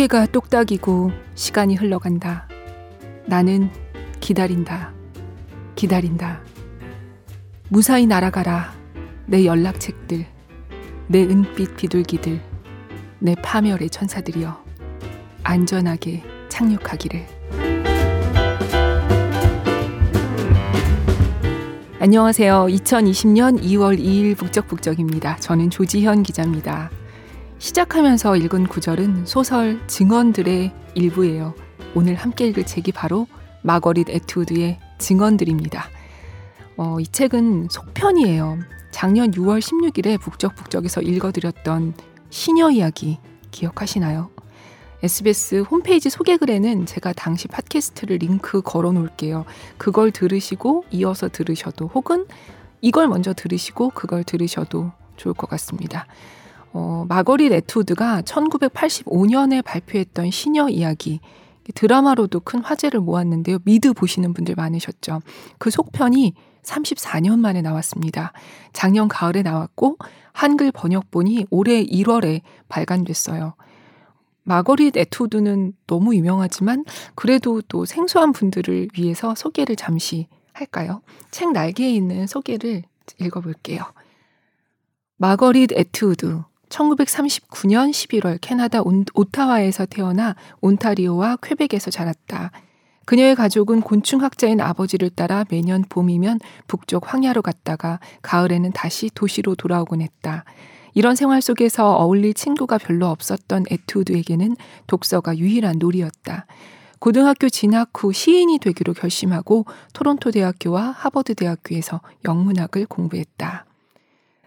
시계가 똑딱이고 시간이 흘러간다. 나는 기다린다. 기다린다. 무사히 날아가라. 내 연락책들, 내 은빛 비둘기들, 내 파멸의 천사들이여. 안전하게 착륙하기를. 안녕하세요. 2020년 2월 2일 북적북적입니다. 저는 조지현 기자입니다. 시작하면서 읽은 구절은 소설 증언들의 일부예요. 오늘 함께 읽을 책이 바로 마거릿 에투드의 증언들입니다. 어, 이 책은 속편이에요. 작년 6월 16일에 북적북적에서 읽어드렸던 시녀 이야기 기억하시나요? SBS 홈페이지 소개글에는 제가 당시 팟캐스트를 링크 걸어 놓을게요. 그걸 들으시고 이어서 들으셔도 혹은 이걸 먼저 들으시고 그걸 들으셔도 좋을 것 같습니다. 어, 마거릿 에투드가 1985년에 발표했던 시녀 이야기 드라마로도 큰 화제를 모았는데요. 미드 보시는 분들 많으셨죠. 그 속편이 34년 만에 나왔습니다. 작년 가을에 나왔고 한글 번역본이 올해 1월에 발간됐어요. 마거릿 에투드는 너무 유명하지만 그래도 또 생소한 분들을 위해서 소개를 잠시 할까요? 책 날개에 있는 소개를 읽어볼게요. 마거릿 애트우드 1939년 11월 캐나다 오타와에서 태어나 온타리오와 퀘벡에서 자랐다. 그녀의 가족은 곤충학자인 아버지를 따라 매년 봄이면 북쪽 황야로 갔다가 가을에는 다시 도시로 돌아오곤 했다. 이런 생활 속에서 어울릴 친구가 별로 없었던 애트우드에게는 독서가 유일한 놀이였다. 고등학교 진학 후 시인이 되기로 결심하고 토론토 대학교와 하버드 대학교에서 영문학을 공부했다.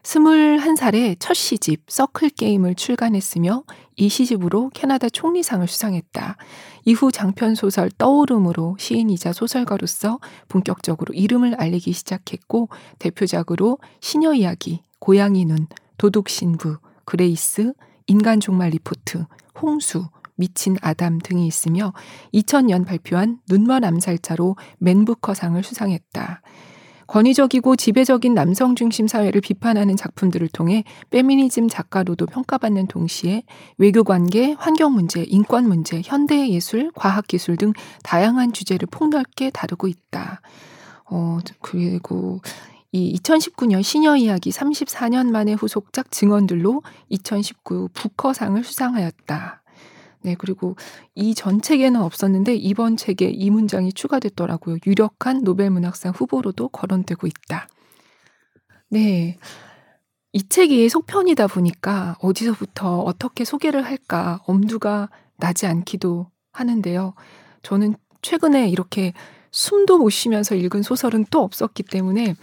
21살에 첫 시집 서클 게임을 출간했으며 이 시집으로 캐나다 총리상을 수상했다. 이후 장편 소설 떠오름으로 시인이자 소설가로서 본격적으로 이름을 알리기 시작했고 대표작으로 시녀 이야기, 고양이 눈, 도둑 신부, 그레이스, 인간 종말 리포트, 홍수, 미친 아담 등이 있으며 2000년 발표한 눈먼 암살자로 맨부커상을 수상했다. 권위적이고 지배적인 남성 중심 사회를 비판하는 작품들을 통해 페미니즘 작가로도 평가받는 동시에 외교 관계, 환경 문제, 인권 문제, 현대 예술, 과학 기술 등 다양한 주제를 폭넓게 다루고 있다. 어, 그리고 이 2019년 시녀 이야기 34년 만의 후속작 증언들로 2019 부커상을 수상하였다. 네, 그리고 이 전 책에는 없었는데 이번 책에 이 문장이 추가됐더라고요. 유력한 노벨문학상 후보로도 거론되고 있다. 네. 이 책이 속편이다 보니까 어디서부터 어떻게 소개를 할까 엄두가 나지 않기도 하는데요. 저는 최근에 이렇게 숨도 못 쉬면서 읽은 소설은 또 없었기 때문에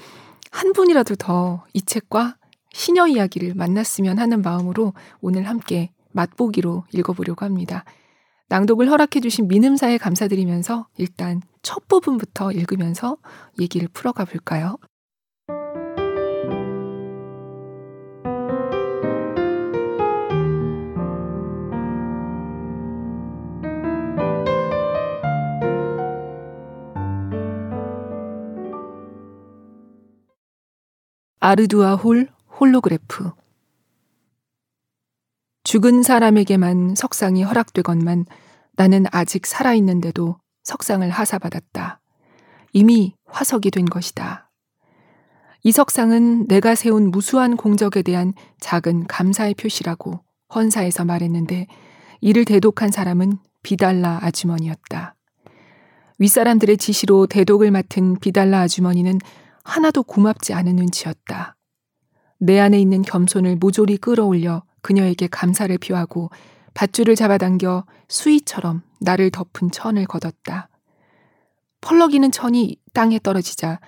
한 분이라도 더 이 책과 시녀 이야기를 만났으면 하는 마음으로 오늘 함께 맛보기로 읽어보려고 합니다. 낭독을 허락해주신 민음사에 감사드리면서 일단 첫 부분부터 읽으면서 얘기를 풀어가 볼까요? 아르두아 홀 홀로그래프 죽은 사람에게만 석상이 허락되건만 나는 아직 살아있는데도 석상을 하사받았다. 이미 화석이 된 것이다. 이 석상은 내가 세운 무수한 공적에 대한 작은 감사의 표시라고 헌사에서 말했는데 이를 대독한 사람은 비달라 아주머니였다. 윗사람들의 지시로 대독을 맡은 비달라 아주머니는 하나도 고맙지 않은 눈치였다. 내 안에 있는 겸손을 모조리 끌어올려 그녀에게 감사를 표하고 밧줄을 잡아당겨 수위처럼 나를 덮은 천을 걷었다. 펄럭이는 천이 땅에 떨어지자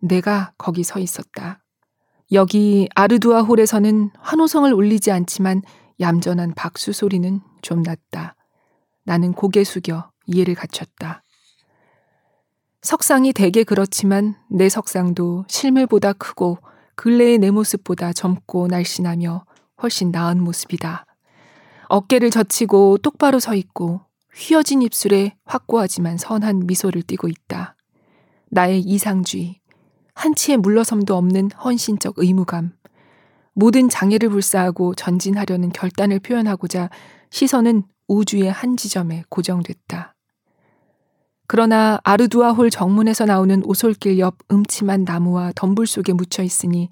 내가 거기 서 있었다. 여기 아르두아 홀에서는 환호성을 울리지 않지만 얌전한 박수 소리는 좀 났다. 나는 고개 숙여 이해를 갖췄다. 석상이 대개 그렇지만 내 석상도 실물보다 크고 근래의 내 모습보다 젊고 날씬하며 훨씬 나은 모습이다. 어깨를 젖히고 똑바로 서 있고 휘어진 입술에 확고하지만 선한 미소를 띠고 있다. 나의 이상주의, 한치의 물러섬도 없는 헌신적 의무감, 모든 장애를 불사하고 전진하려는 결단을 표현하고자 시선은 우주의 한 지점에 고정됐다. 그러나 아르두아 홀 정문에서 나오는 오솔길 옆 음침한 나무와 덤불 속에 묻혀 있으니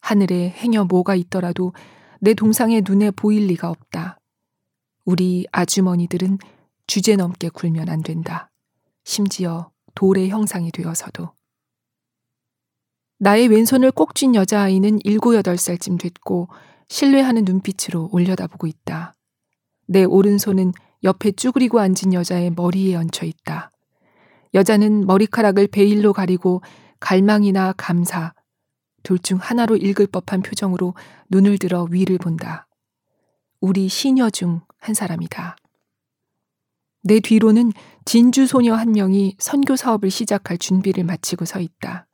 하늘에 행여 뭐가 있더라도 내 동상의 눈에 보일 리가 없다. 우리 아주머니들은 주제넘게 굴면 안 된다. 심지어 돌의 형상이 되어서도. 나의 왼손을 꼭 쥔 여자아이는 일곱 여덟 살쯤 됐고 신뢰하는 눈빛으로 올려다보고 있다. 내 오른손은 옆에 쭈그리고 앉은 여자의 머리에 얹혀 있다. 여자는 머리카락을 베일로 가리고 갈망이나 감사, 둘 중 하나로 읽을 법한 표정으로 눈을 들어 위를 본다. 우리 시녀 중 한 사람이다. 내 뒤로는 진주 소녀 한 명이 선교 사업을 시작할 준비를 마치고 서 있다.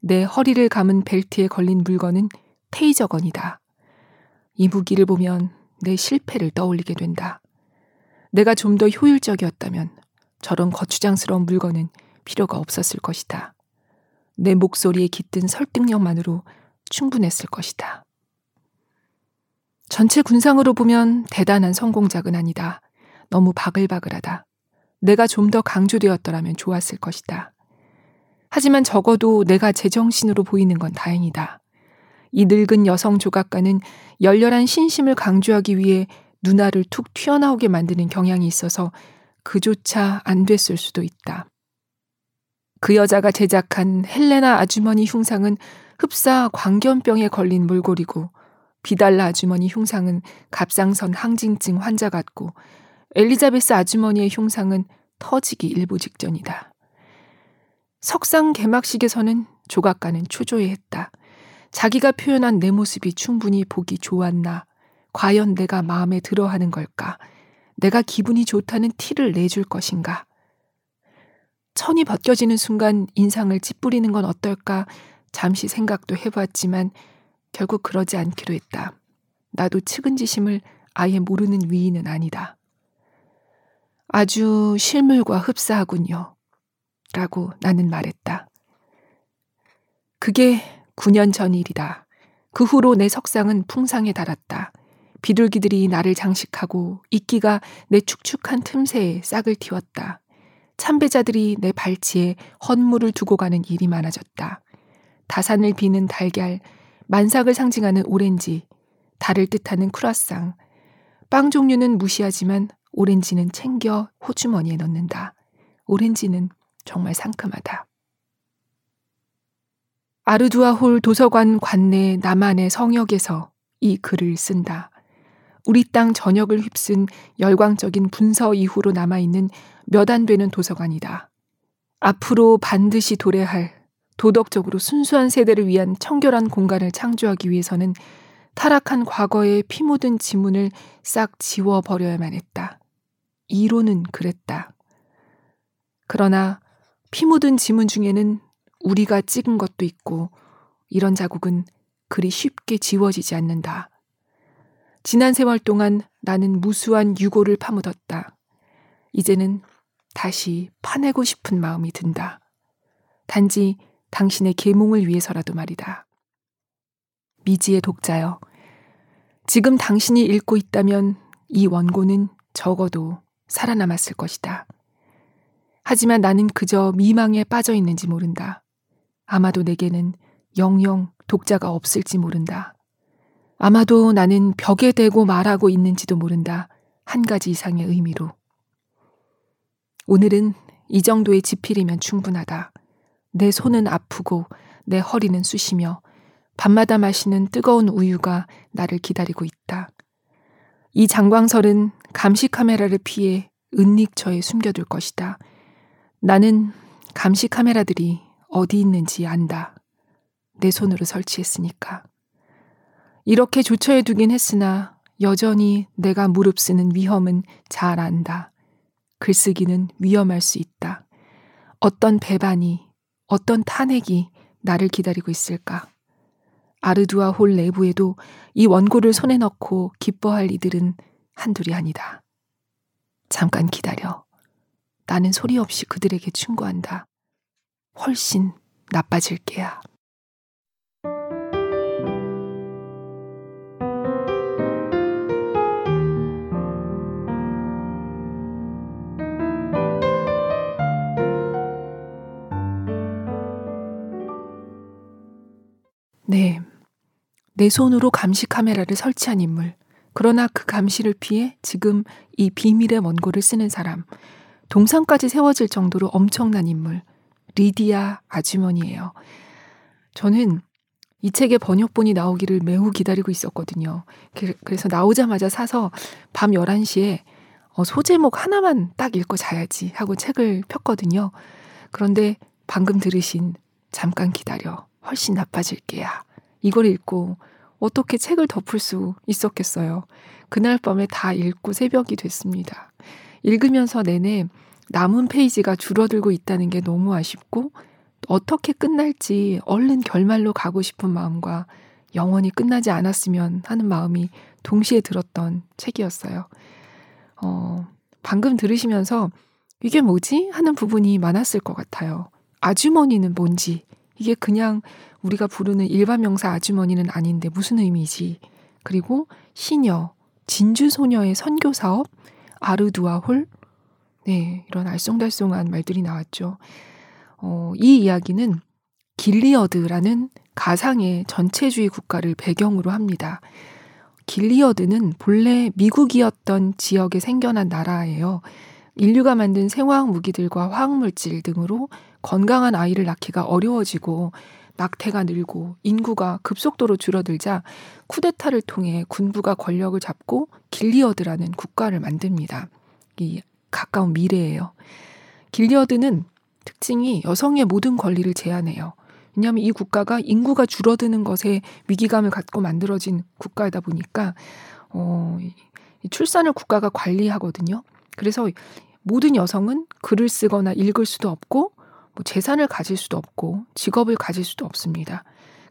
내 허리를 감은 벨트에 걸린 물건은 테이저건이다. 이 무기를 보면 내 실패를 떠올리게 된다. 내가 좀 더 효율적이었다면 저런 거추장스러운 물건은 필요가 없었을 것이다. 내 목소리에 깃든 설득력만으로 충분했을 것이다. 전체 군상으로 보면 대단한 성공작은 아니다. 너무 바글바글하다. 내가 좀 더 강조되었더라면 좋았을 것이다. 하지만 적어도 내가 제정신으로 보이는 건 다행이다. 이 늙은 여성 조각가는 열렬한 신심을 강조하기 위해 누나를 툭 튀어나오게 만드는 경향이 있어서 그조차 안 됐을 수도 있다. 그 여자가 제작한 헬레나 아주머니 흉상은 흡사 광견병에 걸린 몰골이고 비달라 아주머니 흉상은 갑상선 항진증 환자 같고 엘리자베스 아주머니의 흉상은 터지기 일부 직전이다. 석상 개막식에서는 조각가는 초조해했다. 자기가 표현한 내 모습이 충분히 보기 좋았나? 과연 내가 마음에 들어 하는 걸까? 내가 기분이 좋다는 티를 내줄 것인가? 천이 벗겨지는 순간 인상을 찌푸리는 건 어떨까? 잠시 생각도 해봤지만 결국 그러지 않기로 했다. 나도 측은지심을 아예 모르는 위인은 아니다. 아주 실물과 흡사하군요. 라고 나는 말했다. 그게 9년 전 일이다. 그 후로 내 석상은 풍상에 달았다. 비둘기들이 나를 장식하고 이끼가 내 축축한 틈새에 싹을 틔웠다. 참배자들이 내 발치에 헌물을 두고 가는 일이 많아졌다. 다산을 비는 달걀, 만삭을 상징하는 오렌지, 달을 뜻하는 크라상. 빵 종류는 무시하지만 오렌지는 챙겨 호주머니에 넣는다. 오렌지는 정말 상큼하다. 아르두아 홀 도서관 관내 남한의 성역에서 이 글을 쓴다. 우리 땅 전역을 휩쓴 열광적인 분서 이후로 남아있는 몇 안 되는 도서관이다. 앞으로 반드시 도래할 도덕적으로 순수한 세대를 위한 청결한 공간을 창조하기 위해서는 타락한 과거의 피 묻은 지문을 싹 지워버려야만 했다. 이론은 그랬다. 그러나 피 묻은 지문 중에는 우리가 찍은 것도 있고 이런 자국은 그리 쉽게 지워지지 않는다. 지난 세월 동안 나는 무수한 유고를 파묻었다. 이제는 다시 파내고 싶은 마음이 든다. 단지 당신의 계몽을 위해서라도 말이다. 미지의 독자여. 지금 당신이 읽고 있다면 이 원고는 적어도 살아남았을 것이다. 하지만 나는 그저 미망에 빠져 있는지 모른다. 아마도 내게는 영영 독자가 없을지 모른다. 아마도 나는 벽에 대고 말하고 있는지도 모른다. 한 가지 이상의 의미로. 오늘은 이 정도의 지필이면 충분하다. 내 손은 아프고 내 허리는 쑤시며 밤마다 마시는 뜨거운 우유가 나를 기다리고 있다. 이 장광설은 감시 카메라를 피해 은닉처에 숨겨둘 것이다. 나는 감시 카메라들이 어디 있는지 안다. 내 손으로 설치했으니까. 이렇게 조처해 두긴 했으나 여전히 내가 무릅쓰는 위험은 잘 안다. 글쓰기는 위험할 수 있다. 어떤 배반이, 어떤 탄핵이 나를 기다리고 있을까? 아르두아 홀 내부에도 이 원고를 손에 넣고 기뻐할 이들은 한둘이 아니다. 잠깐 기다려. 나는 소리 없이 그들에게 충고한다. 훨씬 나빠질 게야. 내 손으로 감시 카메라를 설치한 인물. 그러나 그 감시를 피해 지금 이 비밀의 원고를 쓰는 사람. 동상까지 세워질 정도로 엄청난 인물. 리디아 아주머니예요. 저는 이 책의 번역본이 나오기를 매우 기다리고 있었거든요. 그래서 나오자마자 사서 밤 11시에 어, 소제목 하나만 딱 읽고 자야지 하고 책을 폈거든요. 그런데 방금 들으신 잠깐 기다려. 훨씬 나빠질 게야. 이걸 읽고 어떻게 책을 덮을 수 있었겠어요. 그날 밤에 다 읽고 새벽이 됐습니다. 읽으면서 내내 남은 페이지가 줄어들고 있다는 게 너무 아쉽고 어떻게 끝날지 얼른 결말로 가고 싶은 마음과 영원히 끝나지 않았으면 하는 마음이 동시에 들었던 책이었어요. 어, 방금 들으시면서 이게 뭐지? 하는 부분이 많았을 것 같아요. 아주머니는 뭔지, 이게 그냥 우리가 부르는 일반 명사 아주머니는 아닌데 무슨 의미지? 그리고 시녀, 진주소녀의 선교 사업, 아르두아홀, 네, 이런 알쏭달쏭한 말들이 나왔죠. 어, 이 이야기는 길리어드라는 가상의 전체주의 국가를 배경으로 합니다. 길리어드는 본래 미국이었던 지역에 생겨난 나라예요. 인류가 만든 생화학 무기들과 화학 물질 등으로 건강한 아이를 낳기가 어려워지고 낙태가 늘고 인구가 급속도로 줄어들자 쿠데타를 통해 군부가 권력을 잡고 길리어드라는 국가를 만듭니다. 이 가까운 미래예요. 길리어드는 특징이 여성의 모든 권리를 제한해요. 왜냐하면 이 국가가 인구가 줄어드는 것에 위기감을 갖고 만들어진 국가이다 보니까 어, 출산을 국가가 관리하거든요. 그래서 모든 여성은 글을 쓰거나 읽을 수도 없고 뭐 재산을 가질 수도 없고 직업을 가질 수도 없습니다.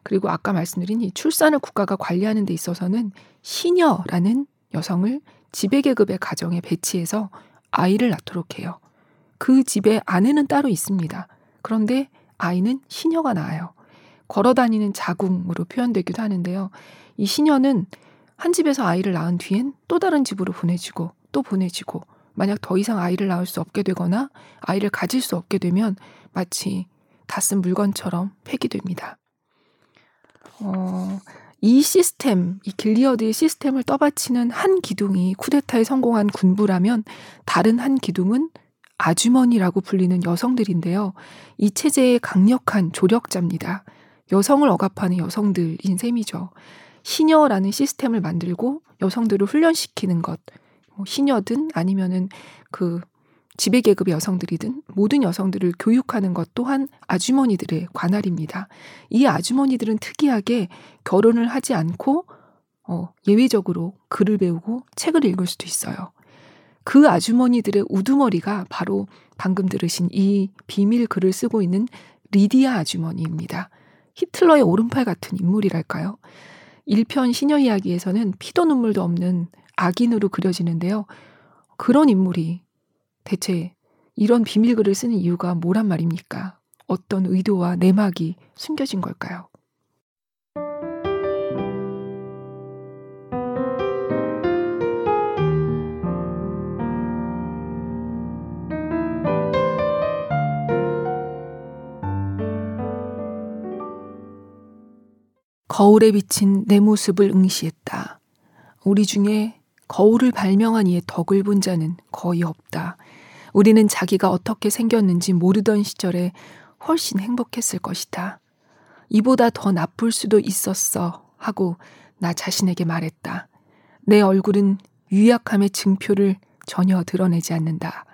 그리고 아까 말씀드린 이 출산을 국가가 관리하는 데 있어서는 시녀라는 여성을 지배계급의 가정에 배치해서 아이를 낳도록 해요. 그 집에 아내는 따로 있습니다. 그런데 아이는 시녀가 낳아요. 걸어 다니는 자궁으로 표현되기도 하는데요. 이 시녀는 한 집에서 아이를 낳은 뒤엔 또 다른 집으로 보내지고 또 보내지고 만약 더 이상 아이를 낳을 수 없게 되거나 아이를 가질 수 없게 되면 마치 다 쓴 물건처럼 폐기됩니다. 어, 이 시스템, 이 길리어드의 시스템을 떠받치는 한 기둥이 쿠데타에 성공한 군부라면 다른 한 기둥은 아주머니라고 불리는 여성들인데요. 이 체제의 강력한 조력자입니다. 여성을 억압하는 여성들인 셈이죠. 시녀라는 시스템을 만들고 여성들을 훈련시키는 것, 뭐 시녀든 아니면은 그 지배계급의 여성들이든 모든 여성들을 교육하는 것 또한 아주머니들의 관할입니다. 이 아주머니들은 특이하게 결혼을 하지 않고 어, 예외적으로 글을 배우고 책을 읽을 수도 있어요. 그 아주머니들의 우두머리가 바로 방금 들으신 이 비밀 글을 쓰고 있는 리디아 아주머니입니다. 히틀러의 오른팔 같은 인물이랄까요? 1편 시녀 이야기에서는 피도 눈물도 없는 악인으로 그려지는데요. 그런 인물이 대체 이런 비밀글을 쓰는 이유가 뭐란 말입니까? 어떤 의도와 내막이 숨겨진 걸까요? 거울에 비친 내 모습을 응시했다. 우리 중에 거울을 발명한 이의 덕을 본 자는 거의 없다. 우리는 자기가 어떻게 생겼는지 모르던 시절에 훨씬 행복했을 것이다. 이보다 더 나쁠 수도 있었어 하고 나 자신에게 말했다. 내 얼굴은 유약함의 증표를 전혀 드러내지 않는다.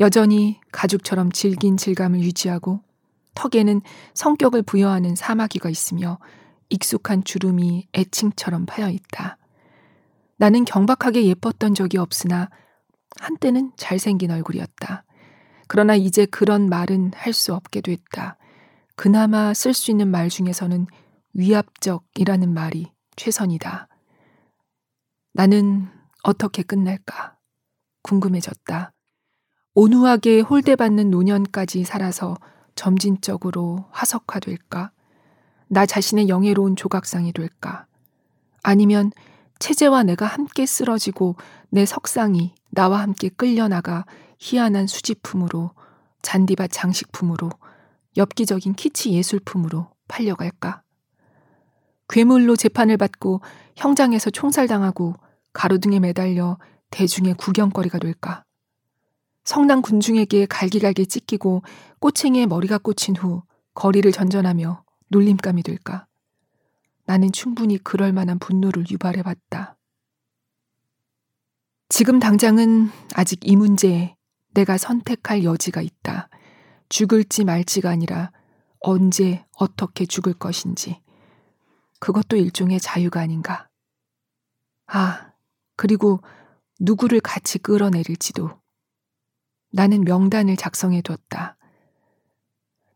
여전히 가죽처럼 질긴 질감을 유지하고 턱에는 성격을 부여하는 사마귀가 있으며 익숙한 주름이 애칭처럼 파여 있다. 나는 경박하게 예뻤던 적이 없으나 한때는 잘생긴 얼굴이었다. 그러나 이제 그런 말은 할 수 없게 됐다. 그나마 쓸 수 있는 말 중에서는 위압적이라는 말이 최선이다. 나는 어떻게 끝날까? 궁금해졌다. 온후하게 홀대받는 노년까지 살아서 점진적으로 화석화될까? 나 자신의 영예로운 조각상이 될까? 아니면 체제와 내가 함께 쓰러지고 내 석상이 나와 함께 끌려나가 희한한 수집품으로 잔디밭 장식품으로 엽기적인 키치 예술품으로 팔려갈까? 괴물로 재판을 받고 형장에서 총살당하고 가로등에 매달려 대중의 구경거리가 될까? 성당 군중에게 갈기갈기 찢기고 꼬챙이에 머리가 꽂힌 후 거리를 전전하며 놀림감이 될까? 나는 충분히 그럴 만한 분노를 유발해 봤다. 지금 당장은 아직 이 문제에 내가 선택할 여지가 있다. 죽을지 말지가 아니라 언제 어떻게 죽을 것인지. 그것도 일종의 자유가 아닌가. 아, 그리고 누구를 같이 끌어내릴지도. 나는 명단을 작성해 뒀다.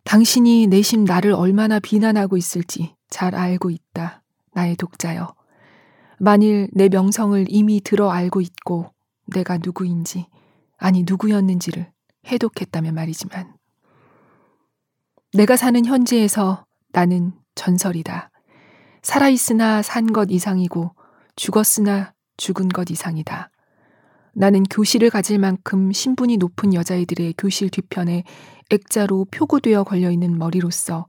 당신이 내심 나를 얼마나 비난하고 있을지 잘 알고 있다. 나의 독자여. 만일 내 명성을 이미 들어 알고 있고 내가 누구인지, 아니 누구였는지를 해독했다면 말이지만. 내가 사는 현재에서 나는 전설이다. 살아있으나 산 것 이상이고 죽었으나 죽은 것 이상이다. 나는 교실을 가질 만큼 신분이 높은 여자애들의 교실 뒤편에 액자로 표구되어 걸려있는 머리로서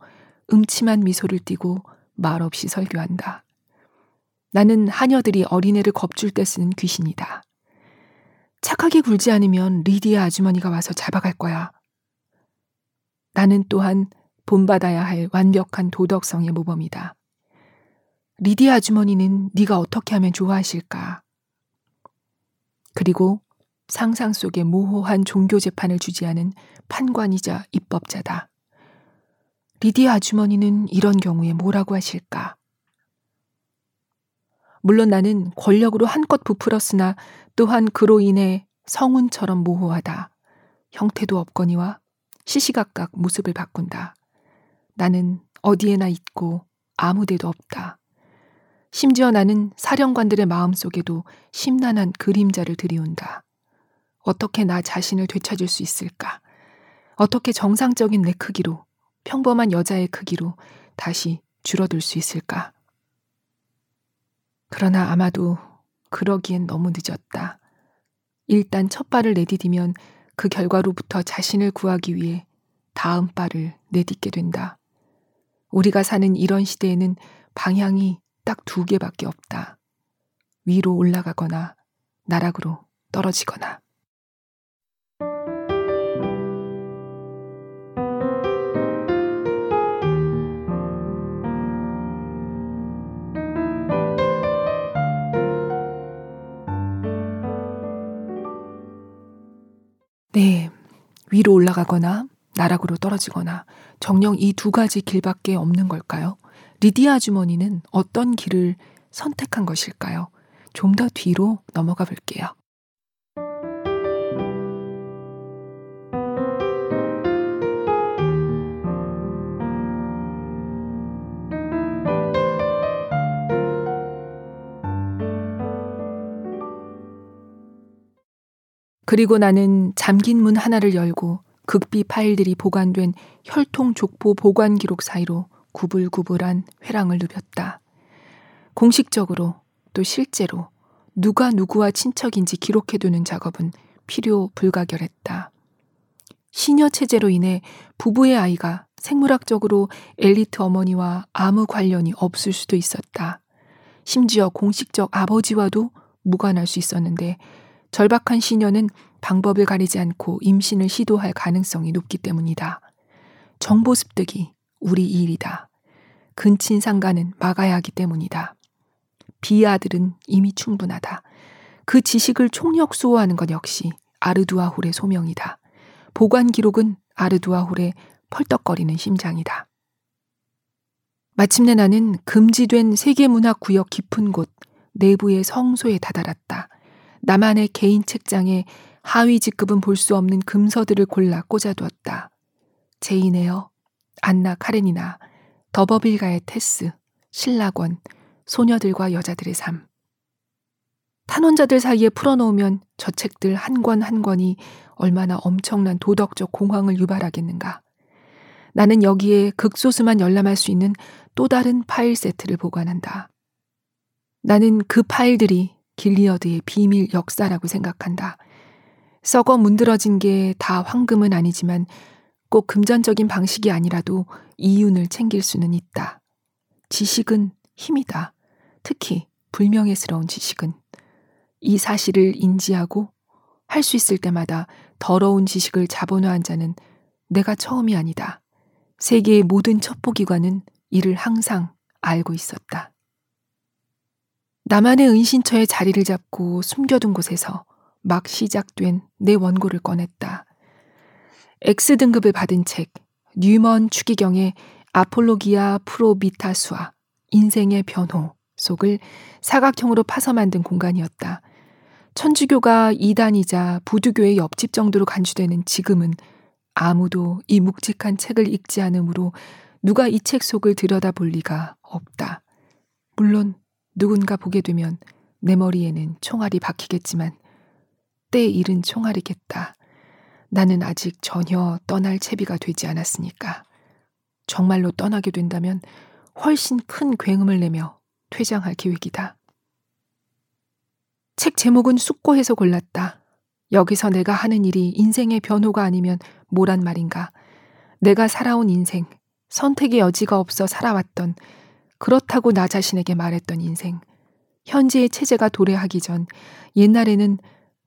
음침한 미소를 띠고 말없이 설교한다. 나는 하녀들이 어린애를 겁줄 때 쓰는 귀신이다. 착하게 굴지 않으면 리디아 아주머니가 와서 잡아갈 거야. 나는 또한 본받아야 할 완벽한 도덕성의 모범이다. 리디아 아주머니는 네가 어떻게 하면 좋아하실까? 그리고 상상 속의 모호한 종교 재판을 주지하는 판관이자 입법자다. 리디아 아주머니는 이런 경우에 뭐라고 하실까? 물론 나는 권력으로 한껏 부풀었으나 또한 그로 인해 성운처럼 모호하다. 형태도 없거니와 시시각각 모습을 바꾼다. 나는 어디에나 있고 아무데도 없다. 심지어 나는 사령관들의 마음 속에도 심란한 그림자를 들이운다. 어떻게 나 자신을 되찾을 수 있을까? 어떻게 정상적인 내 크기로, 평범한 여자의 크기로 다시 줄어들 수 있을까? 그러나 아마도 그러기엔 너무 늦었다. 일단 첫 발을 내디디면 그 결과로부터 자신을 구하기 위해 다음 발을 내딛게 된다. 우리가 사는 이런 시대에는 방향이 딱 두 개밖에 없다. 위로 올라가거나 나락으로 떨어지거나. 위로 올라가거나 나락으로 떨어지거나 정녕 이두 가지 길밖에 없는 걸까요? 리디아 아주머니는 어떤 길을 선택한 것일까요? 좀 더 뒤로 넘어가 볼게요. 그리고 나는 잠긴 문 하나를 열고 극비 파일들이 보관된 혈통 족보 보관 기록 사이로 구불구불한 회랑을 누볐다. 공식적으로 또 실제로 누가 누구와 친척인지 기록해두는 작업은 필요 불가결했다. 시녀 체제로 인해 부부의 아이가 생물학적으로 엘리트 어머니와 아무 관련이 없을 수도 있었다. 심지어 공식적 아버지와도 무관할 수 있었는데 절박한 시녀는 방법을 가리지 않고 임신을 시도할 가능성이 높기 때문이다. 정보 습득이 우리 일이다. 근친 상가는 막아야 하기 때문이다. 비아들은 이미 충분하다. 그 지식을 총력 수호하는 것 역시 아르두아 홀의 소명이다. 보관 기록은 아르두아 홀의 펄떡거리는 심장이다. 마침내 나는 금지된 세계문학 구역 깊은 곳 내부의 성소에 다다랐다. 나만의 개인 책장에 하위 직급은 볼 수 없는 금서들을 골라 꽂아두었다. 제이네어, 안나 카레니나, 더버빌가의 테스, 신라권, 소녀들과 여자들의 삶. 탄원자들 사이에 풀어놓으면 저 책들 한 권한 한 권이 얼마나 엄청난 도덕적 공황을 유발하겠는가. 나는 여기에 극소수만 열람할 수 있는 또 다른 파일 세트를 보관한다. 나는 그 파일들이 길리어드의 비밀 역사라고 생각한다. 썩어 문드러진 게 다 황금은 아니지만 꼭 금전적인 방식이 아니라도 이윤을 챙길 수는 있다. 지식은 힘이다. 특히 불명예스러운 지식은 이 사실을 인지하고 할 수 있을 때마다 더러운 지식을 자본화한 자는 내가 처음이 아니다. 세계의 모든 첩보기관은 이를 항상 알고 있었다. 나만의 은신처에 자리를 잡고 숨겨둔 곳에서 막 시작된 내 원고를 꺼냈다. X등급을 받은 책, 뉴먼 추기경의 아폴로기아 프로비타수와 인생의 변호 속을 사각형으로 파서 만든 공간이었다. 천주교가 이단이자 부두교의 옆집 정도로 간주되는 지금은 아무도 이 묵직한 책을 읽지 않으므로 누가 이 책 속을 들여다볼 리가 없다. 물론 누군가 보게 되면 내 머리에는 총알이 박히겠지만 때 잃은 총알이겠다. 나는 아직 전혀 떠날 채비가 되지 않았으니까. 정말로 떠나게 된다면 훨씬 큰 굉음을 내며 퇴장할 계획이다. 책 제목은 숙고해서 골랐다. 여기서 내가 하는 일이 인생의 변호가 아니면 뭐란 말인가. 내가 살아온 인생, 선택의 여지가 없어 살아왔던, 그렇다고 나 자신에게 말했던 인생. 현재의 체제가 도래하기 전 옛날에는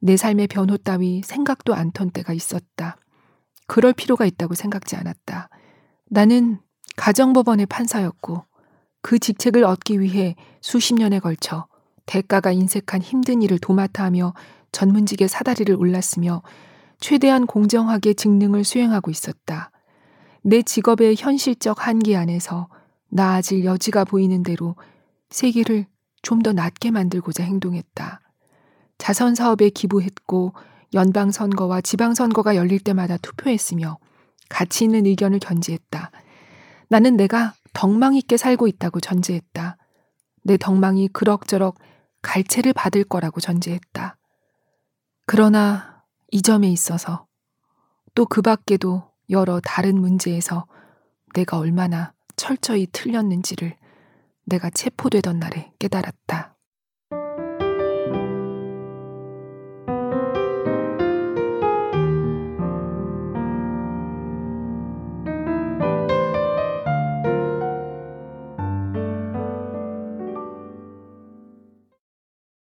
내 삶의 변호 따위 생각도 않던 때가 있었다. 그럴 필요가 있다고 생각지 않았다. 나는 가정법원의 판사였고 그 직책을 얻기 위해 수십 년에 걸쳐 대가가 인색한 힘든 일을 도맡아 하며 전문직의 사다리를 올랐으며 최대한 공정하게 직능을 수행하고 있었다. 내 직업의 현실적 한계 안에서 나아질 여지가 보이는 대로 세계를 좀더 낫게 만들고자 행동했다. 자선 사업에 기부했고 연방 선거와 지방 선거가 열릴 때마다 투표했으며 가치 있는 의견을 견지했다. 나는 내가 덕망 있게 살고 있다고 전제했다. 내 덕망이 그럭저럭 갈채를 받을 거라고 전제했다. 그러나 이 점에 있어서 또 그 밖에도 여러 다른 문제에서 내가 얼마나 철저히 틀렸는지를 내가 체포되던 날에 깨달았다.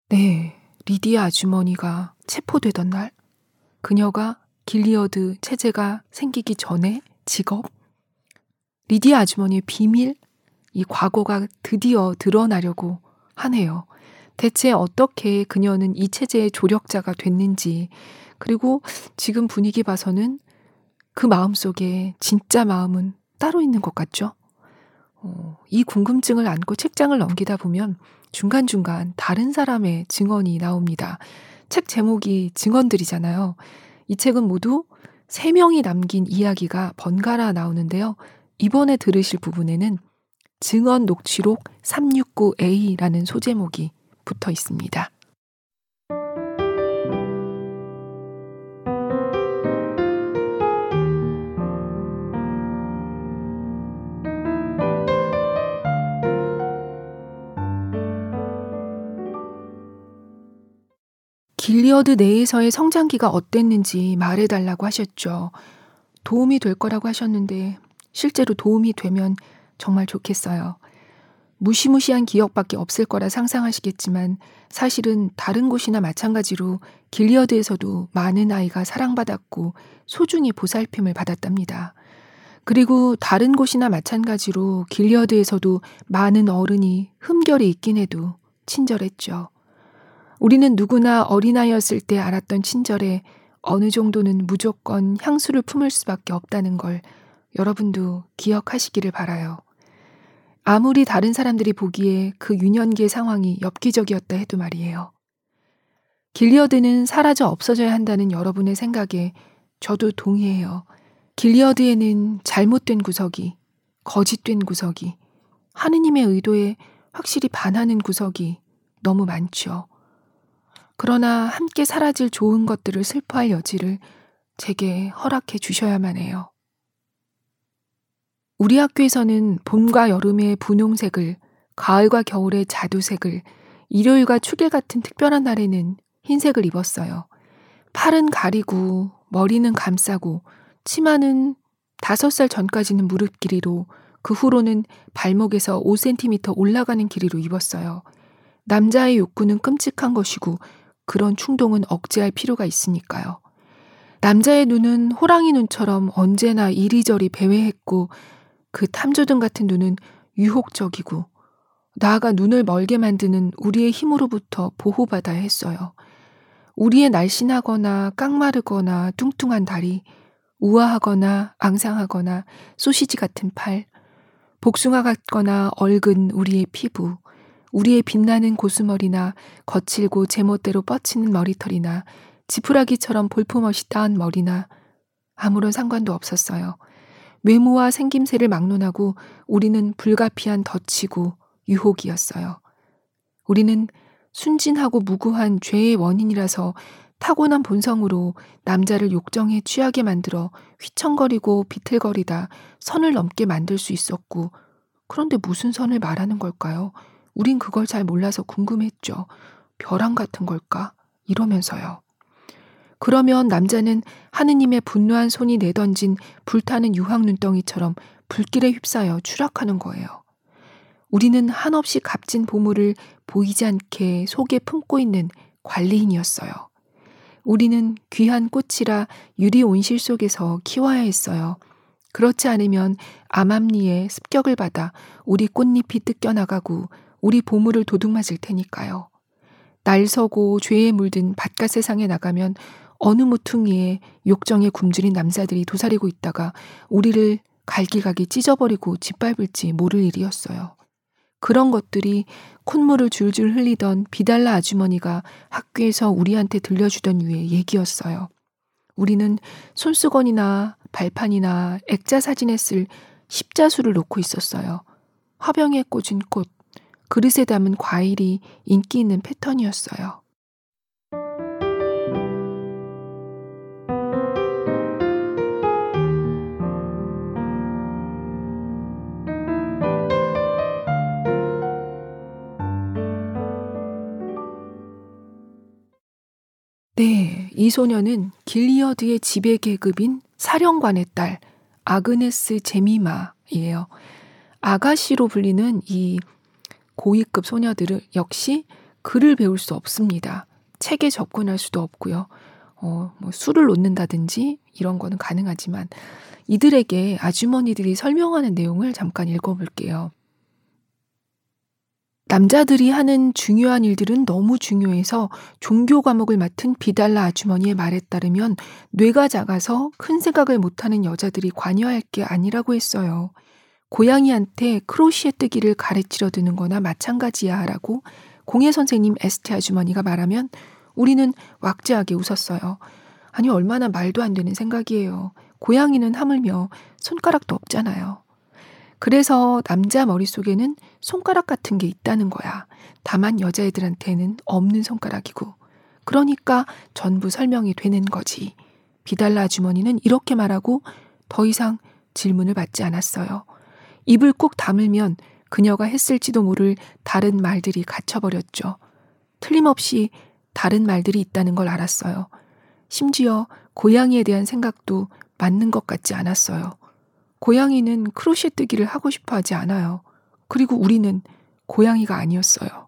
네, 리디아 아주머니가 체포되던 날, 그녀가 길리어드 체제가 생기기 전에 직업, 리디아 아주머니의 비밀, 이 과거가 드디어 드러나려고 하네요. 대체 어떻게 그녀는 이 체제의 조력자가 됐는지, 그리고 지금 분위기 봐서는 그 마음 속에 진짜 마음은 따로 있는 것 같죠? 어, 이 궁금증을 안고 책장을 넘기다 보면 중간중간 다른 사람의 증언이 나옵니다. 책 제목이 증언들이잖아요. 이 책은 모두 세 명이 남긴 이야기가 번갈아 나오는데요. 이번에 들으실 부분에는 증언 녹취록 369A라는 소제목이 붙어 있습니다. 길리어드 내에서의 성장기가 어땠는지 말해달라고 하셨죠. 도움이 될 거라고 하셨는데 실제로 도움이 되면 정말 좋겠어요. 무시무시한 기억밖에 없을 거라 상상하시겠지만 사실은 다른 곳이나 마찬가지로 길리어드에서도 많은 아이가 사랑받았고 소중히 보살핌을 받았답니다. 그리고 다른 곳이나 마찬가지로 길리어드에서도 많은 어른이 흠결이 있긴 해도 친절했죠. 우리는 누구나 어린아이였을 때 알았던 친절에 어느 정도는 무조건 향수를 품을 수밖에 없다는 걸 여러분도 기억하시기를 바라요. 아무리 다른 사람들이 보기에 그 유년기의 상황이 엽기적이었다 해도 말이에요. 길리어드는 사라져 없어져야 한다는 여러분의 생각에 저도 동의해요. 길리어드에는 잘못된 구석이, 거짓된 구석이, 하느님의 의도에 확실히 반하는 구석이 너무 많죠. 그러나 함께 사라질 좋은 것들을 슬퍼할 여지를 제게 허락해 주셔야만 해요. 우리 학교에서는 봄과 여름의 분홍색을, 가을과 겨울의 자두색을, 일요일과 축일 같은 특별한 날에는 흰색을 입었어요. 팔은 가리고, 머리는 감싸고, 치마는 다섯 살 전까지는 무릎 길이로, 그 후로는 발목에서 5cm 올라가는 길이로 입었어요. 남자의 욕구는 끔찍한 것이고 그런 충동은 억제할 필요가 있으니까요. 남자의 눈은 호랑이 눈처럼 언제나 이리저리 배회했고 그 탐조등 같은 눈은 유혹적이고 나아가 눈을 멀게 만드는 우리의 힘으로부터 보호받아야 했어요. 우리의 날씬하거나 깡마르거나 뚱뚱한 다리, 우아하거나 앙상하거나 소시지 같은 팔, 복숭아 같거나 얼근 우리의 피부, 우리의 빛나는 고수머리나 거칠고 제멋대로 뻗치는 머리털이나 지푸라기처럼 볼품없이 따은 머리나 아무런 상관도 없었어요. 외모와 생김새를 막론하고 우리는 불가피한 덫이고 유혹이었어요. 우리는 순진하고 무구한 죄의 원인이라서 타고난 본성으로 남자를 욕정에 취하게 만들어 휘청거리고 비틀거리다 선을 넘게 만들 수 있었고, 그런데 무슨 선을 말하는 걸까요? 우린 그걸 잘 몰라서 궁금했죠. 벼랑 같은 걸까? 이러면서요. 그러면 남자는 하느님의 분노한 손이 내던진 불타는 유황 눈덩이처럼 불길에 휩싸여 추락하는 거예요. 우리는 한없이 값진 보물을 보이지 않게 속에 품고 있는 관리인이었어요. 우리는 귀한 꽃이라 유리 온실 속에서 키워야 했어요. 그렇지 않으면 암암리에 습격을 받아 우리 꽃잎이 뜯겨나가고 우리 보물을 도둑맞을 테니까요. 날 서고 죄에 물든 바깥 세상에 나가면 어느 모퉁이에 욕정에 굶주린 남자들이 도사리고 있다가 우리를 갈기갈기 찢어버리고 짓밟을지 모를 일이었어요. 그런 것들이 콧물을 줄줄 흘리던 비달라 아주머니가 학교에서 우리한테 들려주던 유의 얘기였어요. 우리는 손수건이나 발판이나 액자 사진에 쓸 십자수를 놓고 있었어요. 화병에 꽂은 꽃, 그릇에 담은 과일이 인기 있는 패턴이었어요. 네, 이 소녀는 길리어드의 지배 계급인 사령관의 딸 아그네스 제미마이에요. 아가씨로 불리는 이 고위급 소녀들을 역시 글을 배울 수 없습니다. 책에 접근할 수도 없고요. 어, 뭐 술을 놓는다든지 이런 거는 가능하지만 이들에게 아주머니들이 설명하는 내용을 잠깐 읽어볼게요. 남자들이 하는 중요한 일들은 너무 중요해서 종교 과목을 맡은 비달라 아주머니의 말에 따르면 뇌가 작아서 큰 생각을 못하는 여자들이 관여할 게 아니라고 했어요. 고양이한테 크로시에 뜨기를 가르치려 드는 거나 마찬가지야 라고 공예 선생님 에스테 아주머니가 말하면 우리는 왁자하게 웃었어요. 아니, 얼마나 말도 안 되는 생각이에요. 고양이는 하물며 손가락도 없잖아요. 그래서 남자 머릿속에는 손가락 같은 게 있다는 거야. 다만 여자애들한테는 없는 손가락이고. 그러니까 전부 설명이 되는 거지. 비달라 주머니는 이렇게 말하고 더 이상 질문을 받지 않았어요. 입을 꾹 다물면 그녀가 했을지도 모를 다른 말들이 갇혀버렸죠. 틀림없이 다른 말들이 있다는 걸 알았어요. 심지어 고양이에 대한 생각도 맞는 것 같지 않았어요. 고양이는 크로셰 뜨기를 하고 싶어 하지 않아요. 그리고 우리는 고양이가 아니었어요.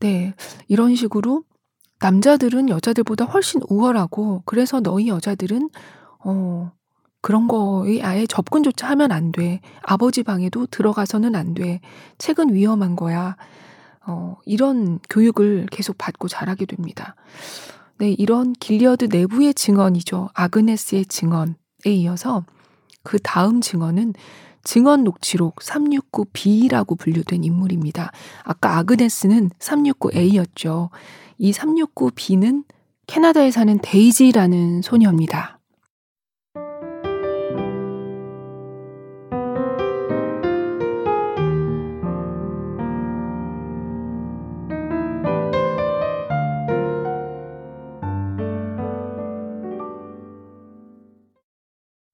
네, 이런 식으로 남자들은 여자들보다 훨씬 우월하고 그래서 너희 여자들은 어 그런 거에 아예 접근조차 하면 안 돼. 아버지 방에도 들어가서는 안 돼. 책은 위험한 거야. 어, 이런 교육을 계속 받고 자라게 됩니다. 네, 이런 길리어드 내부의 증언이죠. 아그네스의 증언에 이어서 그 다음 증언은 증언 녹취록 369B라고 분류된 인물입니다. 아까 아그네스는 369A였죠. 이 369B는 캐나다에 사는 데이지라는 소녀입니다.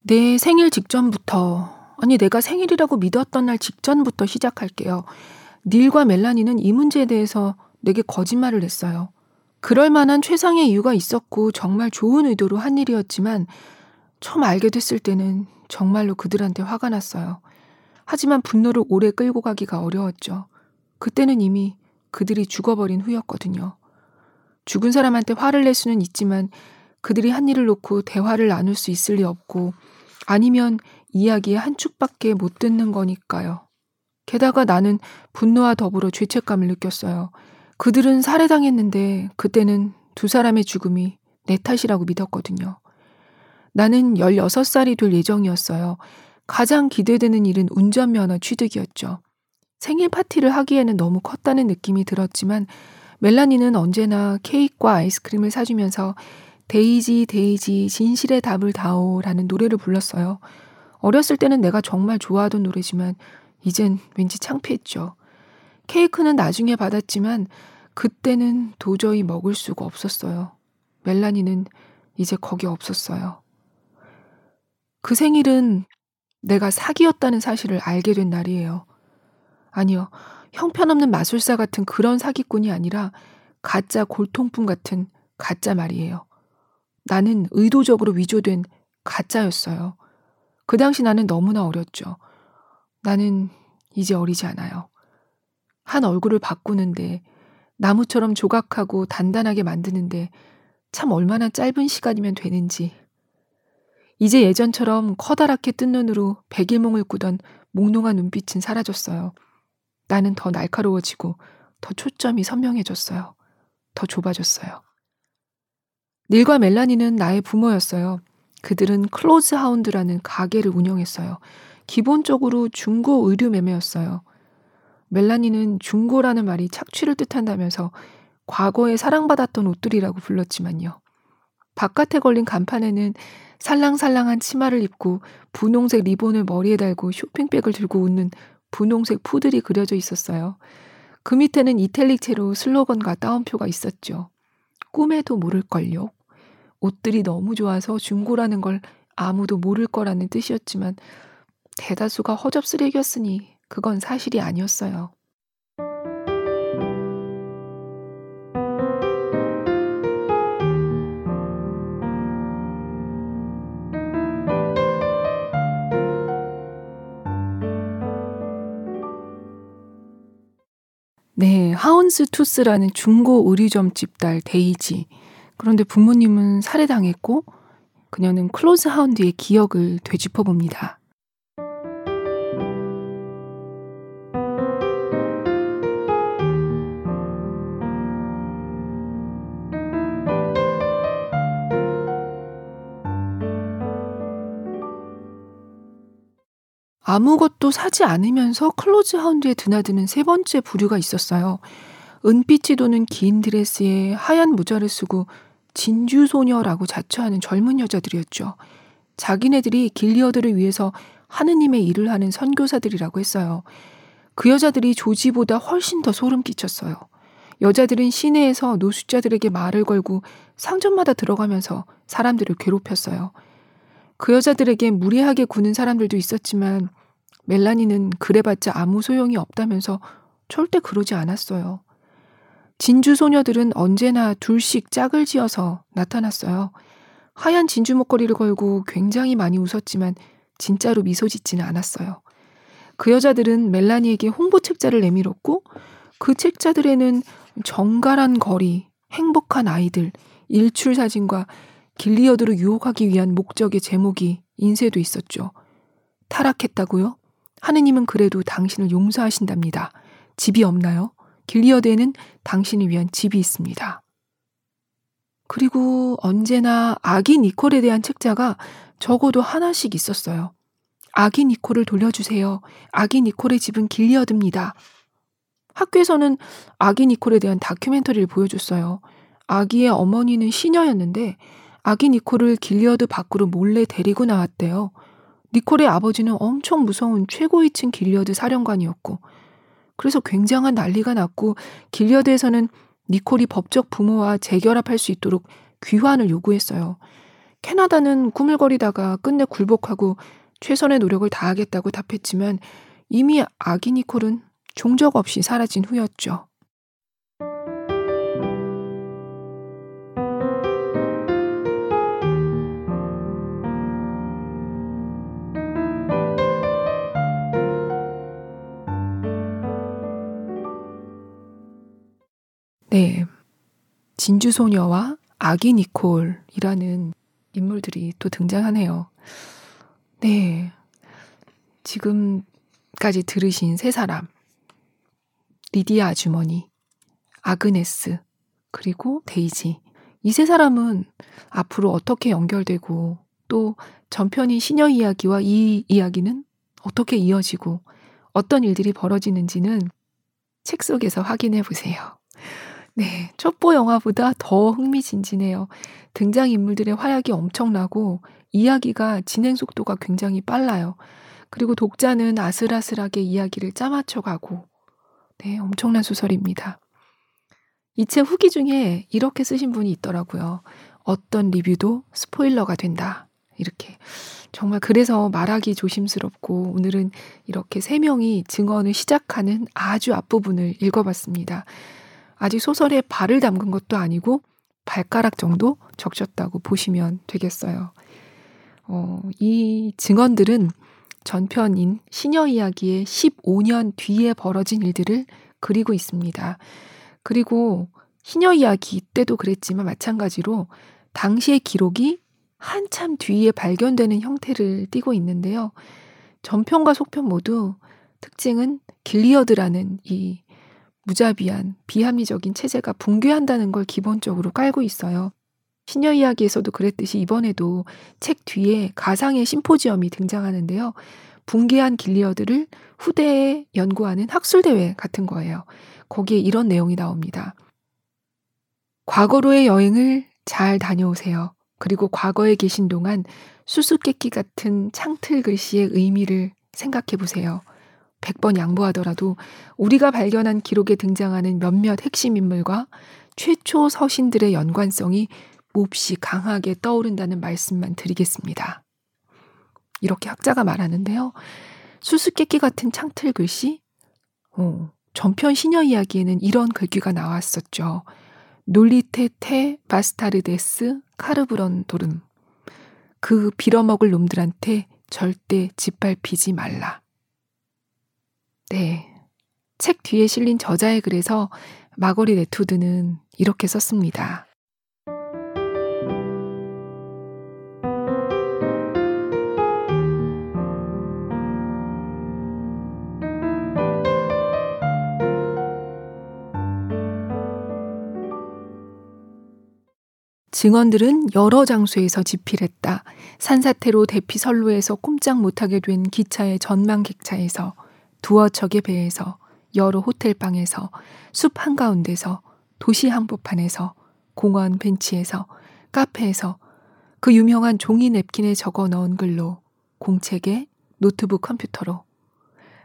내 생일 직전부터, 아니, 내가 생일이라고 믿었던 날 직전부터 시작할게요. 닐과 멜라니는 이 문제에 대해서 내게 거짓말을 했어요. 그럴 만한 최상의 이유가 있었고 정말 좋은 의도로 한 일이었지만 처음 알게 됐을 때는 정말로 그들한테 화가 났어요. 하지만 분노를 오래 끌고 가기가 어려웠죠. 그때는 이미 그들이 죽어버린 후였거든요. 죽은 사람한테 화를 낼 수는 있지만 그들이 한 일을 놓고 대화를 나눌 수 있을 리 없고 아니면 이야기의 한 축밖에 못 듣는 거니까요. 게다가 나는 분노와 더불어 죄책감을 느꼈어요. 그들은 살해당했는데 그때는 두 사람의 죽음이 내 탓이라고 믿었거든요. 나는 16살이 될 예정이었어요. 가장 기대되는 일은 운전면허 취득이었죠. 생일 파티를 하기에는 너무 컸다는 느낌이 들었지만 멜라니는 언제나 케이크와 아이스크림을 사주면서 데이지 데이지 진실의 답을 다오라는 노래를 불렀어요. 어렸을 때는 내가 정말 좋아하던 노래지만 이젠 왠지 창피했죠. 케이크는 나중에 받았지만 그때는 도저히 먹을 수가 없었어요. 멜라니는 이제 거기 없었어요. 그 생일은 내가 사기였다는 사실을 알게 된 날이에요. 아니요. 형편없는 마술사 같은 그런 사기꾼이 아니라 가짜 골통품 같은 가짜 말이에요. 나는 의도적으로 위조된 가짜였어요. 그 당시 나는 너무나 어렸죠. 나는 이제 어리지 않아요. 한 얼굴을 바꾸는데 나무처럼 조각하고 단단하게 만드는데 참 얼마나 짧은 시간이면 되는지. 이제 예전처럼 커다랗게 뜬 눈으로 백일몽을 꾸던 몽롱한 눈빛은 사라졌어요. 나는 더 날카로워지고 더 초점이 선명해졌어요. 더 좁아졌어요. 닐과 멜라니는 나의 부모였어요. 그들은 클로즈 하운드라는 가게를 운영했어요. 기본적으로 중고 의류 매매였어요. 멜라니는 중고라는 말이 착취를 뜻한다면서 과거에 사랑받았던 옷들이라고 불렀지만요. 바깥에 걸린 간판에는 살랑살랑한 치마를 입고 분홍색 리본을 머리에 달고 쇼핑백을 들고 웃는 분홍색 푸들이 그려져 있었어요. 그 밑에는 이탈릭체로 슬로건과 따옴표가 있었죠. 꿈에도 모를걸요. 옷들이 너무 좋아서 중고라는 걸 아무도 모를 거라는 뜻이었지만 대다수가 허접 쓰레기였으니 그건 사실이 아니었어요. 네, 하운스 투스라는 중고 의류점 집딸 데이지. 그런데 부모님은 살해당했고 그녀는 클로즈 하운드의 기억을 되짚어 봅니다. 아무것도 사지 않으면서 클로즈 하운드에 드나드는 세 번째 부류가 있었어요. 은빛이 도는 긴 드레스에 하얀 모자를 쓰고 진주소녀라고 자처하는 젊은 여자들이었죠. 자기네들이 길리어드를 위해서 하느님의 일을 하는 선교사들이라고 했어요. 그 여자들이 조지보다 훨씬 더 소름 끼쳤어요. 여자들은 시내에서 노숙자들에게 말을 걸고 상점마다 들어가면서 사람들을 괴롭혔어요. 그 여자들에게 무례하게 구는 사람들도 있었지만 멜라니는 그래봤자 아무 소용이 없다면서 절대 그러지 않았어요. 진주 소녀들은 언제나 둘씩 짝을 지어서 나타났어요. 하얀 진주 목걸이를 걸고 굉장히 많이 웃었지만 진짜로 미소 짓지는 않았어요. 그 여자들은 멜라니에게 홍보 책자를 내밀었고 그 책자들에는 정갈한 거리, 행복한 아이들, 일출 사진과 길리어드로 유혹하기 위한 목적의 제목이 인쇄도 있었죠. 타락했다고요? 하느님은 그래도 당신을 용서하신답니다. 집이 없나요? 길리어드에는 당신을 위한 집이 있습니다. 그리고 언제나 아기 니콜에 대한 책자가 적어도 하나씩 있었어요. 아기 니콜을 돌려주세요. 아기 니콜의 집은 길리어드입니다. 학교에서는 아기 니콜에 대한 다큐멘터리를 보여줬어요. 아기의 어머니는 시녀였는데 아기 니콜을 길리어드 밖으로 몰래 데리고 나왔대요. 니콜의 아버지는 엄청 무서운 최고위층 길리어드 사령관이었고 그래서 굉장한 난리가 났고 길리어드에서는 니콜이 법적 부모와 재결합할 수 있도록 귀환을 요구했어요. 캐나다는 꾸물거리다가 끝내 굴복하고 최선의 노력을 다하겠다고 답했지만 이미 아기 니콜은 종적 없이 사라진 후였죠. 진주소녀와 아기 니콜이라는 인물들이 또 등장하네요. 네. 지금까지 들으신 세 사람. 리디아 아주머니, 아그네스, 그리고 데이지. 이 세 사람은 앞으로 어떻게 연결되고 또 전편인 시녀 이야기와 이 이야기는 어떻게 이어지고 어떤 일들이 벌어지는지는 책 속에서 확인해 보세요. 네, 첩보 영화보다 더 흥미진진해요. 등장인물들의 활약이 엄청나고 이야기가 진행 속도가 굉장히 빨라요. 그리고 독자는 아슬아슬하게 이야기를 짜맞춰 가고, 네, 엄청난 소설입니다. 이 책 후기 중에 이렇게 쓰신 분이 있더라고요. 어떤 리뷰도 스포일러가 된다. 이렇게. 정말 그래서 말하기 조심스럽고 오늘은 이렇게 세 명이 증언을 시작하는 아주 앞부분을 읽어봤습니다. 아직 소설에 발을 담근 것도 아니고 발가락 정도 적셨다고 보시면 되겠어요. 어, 이 증언들은 전편인 시녀 이야기의 15년 뒤에 벌어진 일들을 그리고 있습니다. 그리고 시녀 이야기 때도 그랬지만 마찬가지로 당시의 기록이 한참 뒤에 발견되는 형태를 띠고 있는데요. 전편과 속편 모두 특징은 길리어드라는 이 무자비한 비합리적인 체제가 붕괴한다는 걸 기본적으로 깔고 있어요. 신녀 이야기에서도 그랬듯이 이번에도 책 뒤에 가상의 심포지엄이 등장하는데요. 붕괴한 길리어드를 후대에 연구하는 학술대회 같은 거예요. 거기에 이런 내용이 나옵니다. 과거로의 여행을 잘 다녀오세요. 그리고 과거에 계신 동안 수수께끼 같은 창틀 글씨의 의미를 생각해 보세요. 100번 양보하더라도 우리가 발견한 기록에 등장하는 몇몇 핵심 인물과 최초 서신들의 연관성이 몹시 강하게 떠오른다는 말씀만 드리겠습니다. 이렇게 학자가 말하는데요. 수수께끼 같은 창틀 글씨? 어, 전편 시녀 이야기에는 이런 글귀가 나왔었죠. 놀리테 테 바스타르데스 카르브런 도름. 그 빌어먹을 놈들한테 절대 짓밟히지 말라. 네. 책 뒤에 실린 저자의 글에서 마거리 레투드는 이렇게 썼습니다. 증언들은 여러 장소에서 집필했다. 산사태로 대피 선로에서 꼼짝 못하게 된 기차의 전망 객차에서 두어 척의 배에서 여러 호텔방에서 숲 한가운데서 도시 항복판에서 공원 벤치에서 카페에서 그 유명한 종이 냅킨에 적어 넣은 글로 공책에 노트북 컴퓨터로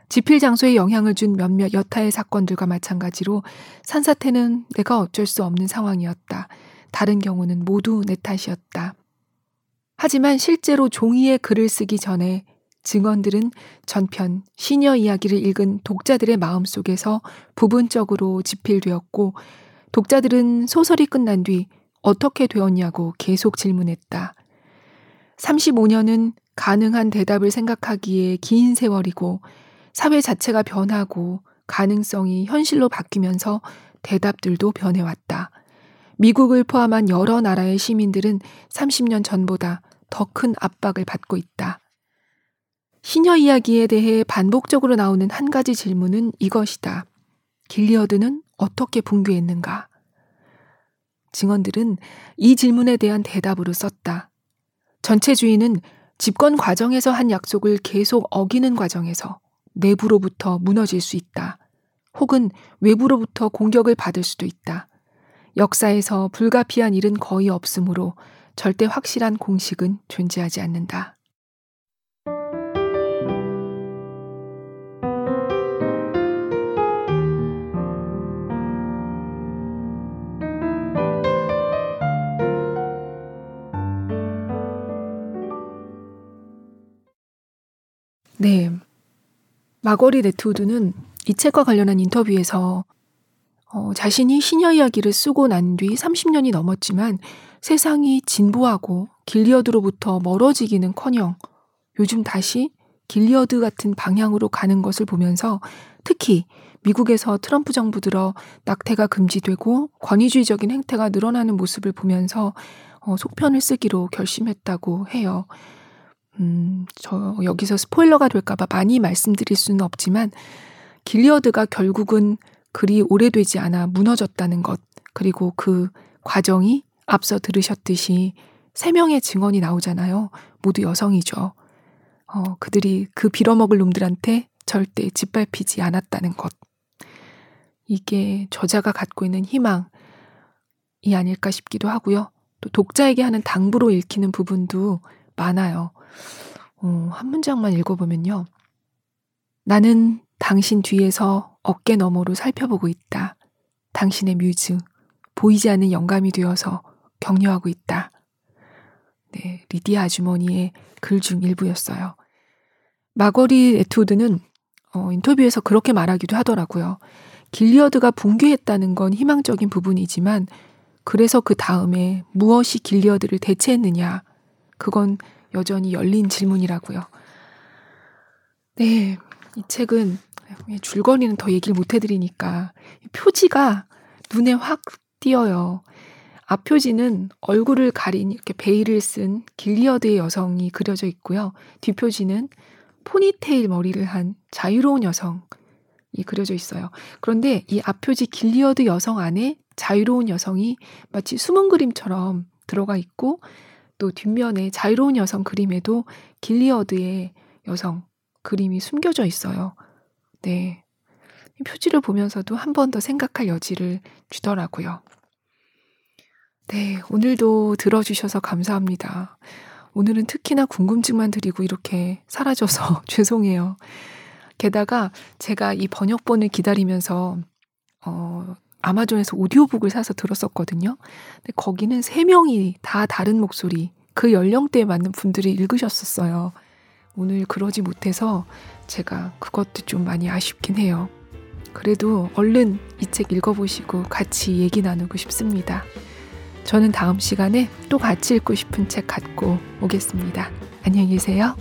지필 장소에 영향을 준 몇몇 여타의 사건들과 마찬가지로 산사태는 내가 어쩔 수 없는 상황이었다. 다른 경우는 모두 내 탓이었다. 하지만 실제로 종이에 글을 쓰기 전에 증언들은 전편 시녀 이야기를 읽은 독자들의 마음 속에서 부분적으로 집필되었고 독자들은 소설이 끝난 뒤 어떻게 되었냐고 계속 질문했다. 35년은 가능한 대답을 생각하기에 긴 세월이고 사회 자체가 변하고 가능성이 현실로 바뀌면서 대답들도 변해왔다. 미국을 포함한 여러 나라의 시민들은 30년 전보다 더 큰 압박을 받고 있다. 시녀 이야기에 대해 반복적으로 나오는 한 가지 질문은 이것이다. 길리어드는 어떻게 붕괴했는가? 증언들은 이 질문에 대한 대답으로 썼다. 전체 주인은 집권 과정에서 한 약속을 계속 어기는 과정에서 내부로부터 무너질 수 있다. 혹은 외부로부터 공격을 받을 수도 있다. 역사에서 불가피한 일은 거의 없으므로 절대 확실한 공식은 존재하지 않는다. 네. 마거릿 애트우드는 이 책과 관련한 인터뷰에서 어, 자신이 시녀 이야기를 쓰고 난 뒤 30년이 넘었지만 세상이 진보하고 길리어드로부터 멀어지기는 커녕 요즘 다시 길리어드 같은 방향으로 가는 것을 보면서 특히 미국에서 트럼프 정부 들어 낙태가 금지되고 권위주의적인 행태가 늘어나는 모습을 보면서 어, 속편을 쓰기로 결심했다고 해요. 음, 저 여기서 스포일러가 될까봐 많이 말씀드릴 수는 없지만 길리어드가 결국은 그리 오래되지 않아 무너졌다는 것, 그리고 그 과정이 앞서 들으셨듯이 세 명의 증언이 나오잖아요. 모두 여성이죠. 어, 그들이 그 빌어먹을 놈들한테 절대 짓밟히지 않았다는 것. 이게 저자가 갖고 있는 희망이 아닐까 싶기도 하고요. 또 독자에게 하는 당부로 읽히는 부분도 많아요. 어, 한 문장만 읽어보면요. 나는 당신 뒤에서 어깨 너머로 살펴보고 있다. 당신의 뮤즈, 보이지 않는 영감이 되어서 격려하고 있다. 네, 리디아 아주머니의 글 중 일부였어요. 마거리 에투드는 어, 인터뷰에서 그렇게 말하기도 하더라고요. 길리어드가 붕괴했다는 건 희망적인 부분이지만 그래서 그 다음에 무엇이 길리어드를 대체했느냐 그건 여전히 열린 질문이라고요. 네, 이 책은 줄거리는 더 얘기를 못 해드리니까 표지가 눈에 확 띄어요. 앞표지는 얼굴을 가린 이렇게 베일을 쓴 길리어드의 여성이 그려져 있고요. 뒷표지는 포니테일 머리를 한 자유로운 여성이 그려져 있어요. 그런데 이 앞표지 길리어드 여성 안에 자유로운 여성이 마치 숨은 그림처럼 들어가 있고 또 뒷면에 자유로운 여성 그림에도 길리어드의 여성 그림이 숨겨져 있어요. 네. 표지를 보면서도 한 번 더 생각할 여지를 주더라고요. 네, 오늘도 들어주셔서 감사합니다. 오늘은 특히나 궁금증만 드리고 이렇게 사라져서 죄송해요. 게다가 제가 이 번역본을 기다리면서 어, 아마존에서 오디오북을 사서 들었었거든요. 근데 거기는 세 명이 다 다른 목소리, 그 연령대에 맞는 분들이 읽으셨었어요. 오늘 그러지 못해서 제가 그것도 좀 많이 아쉽긴 해요. 그래도 얼른 이 책 읽어보시고 같이 얘기 나누고 싶습니다. 저는 다음 시간에 또 같이 읽고 싶은 책 갖고 오겠습니다. 안녕히 계세요.